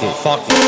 club tonight, let's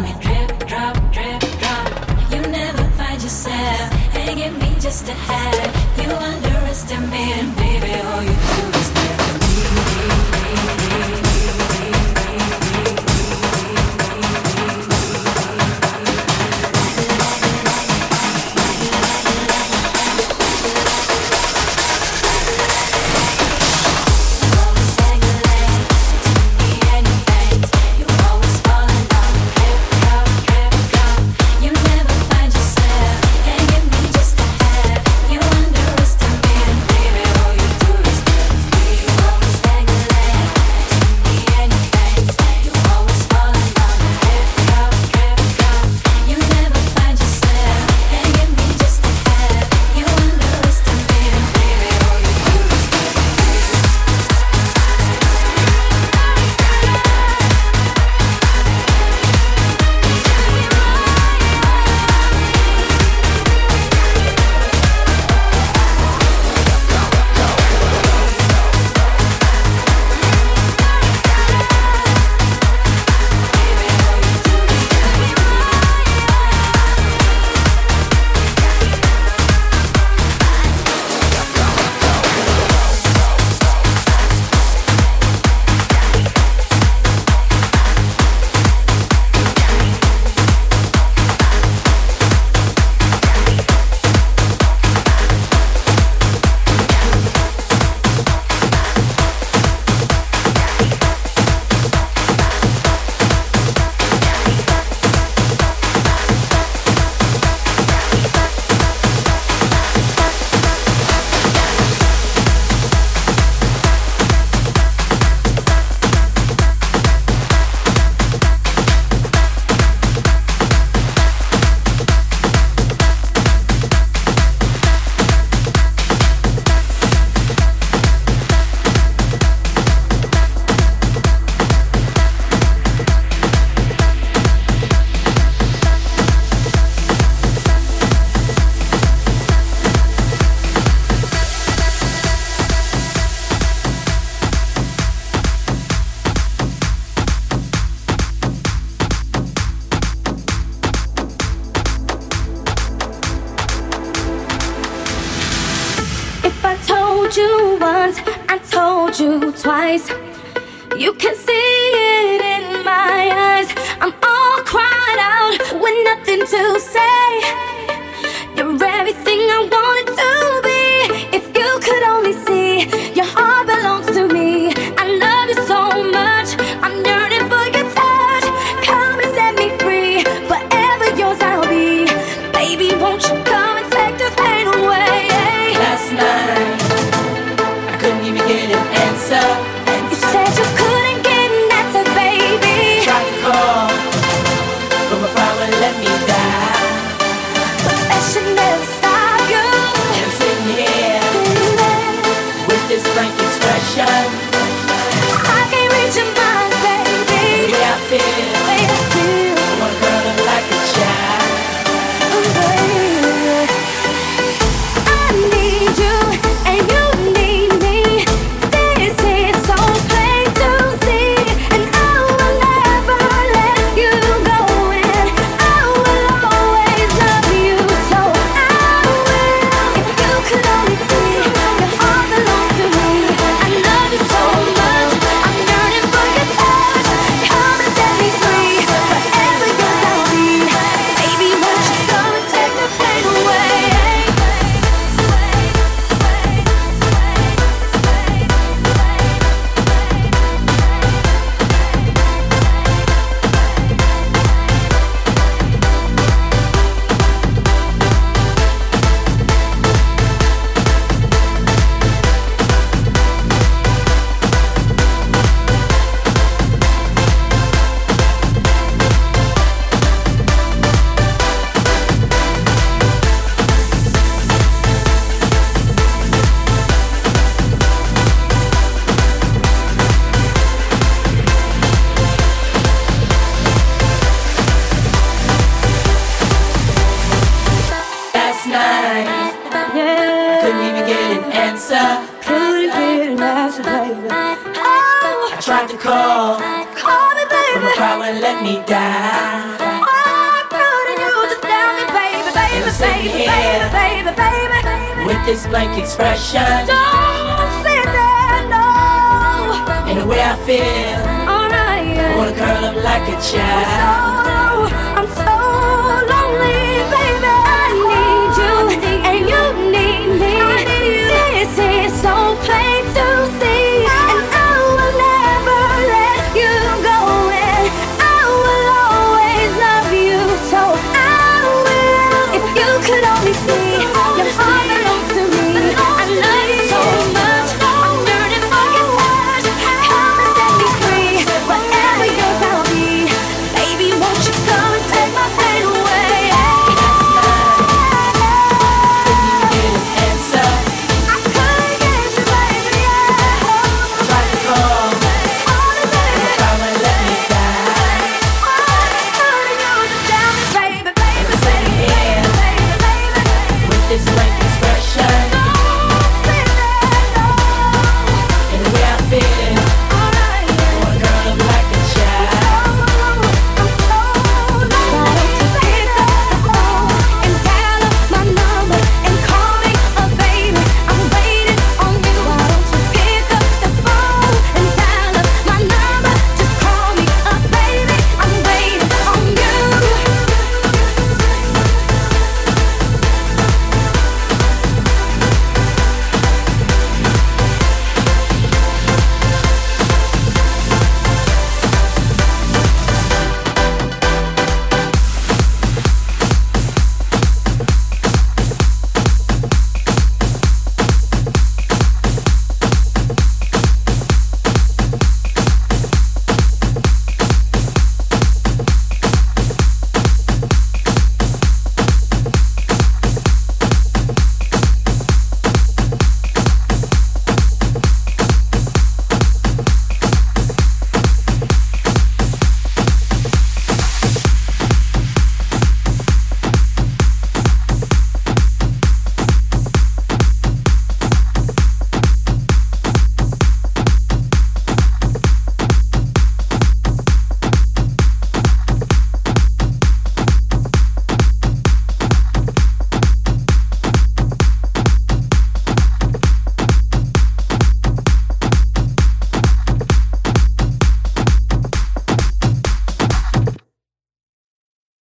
me drip, drop, drip, drop. You never find yourself hanging me just a head. You underestimate.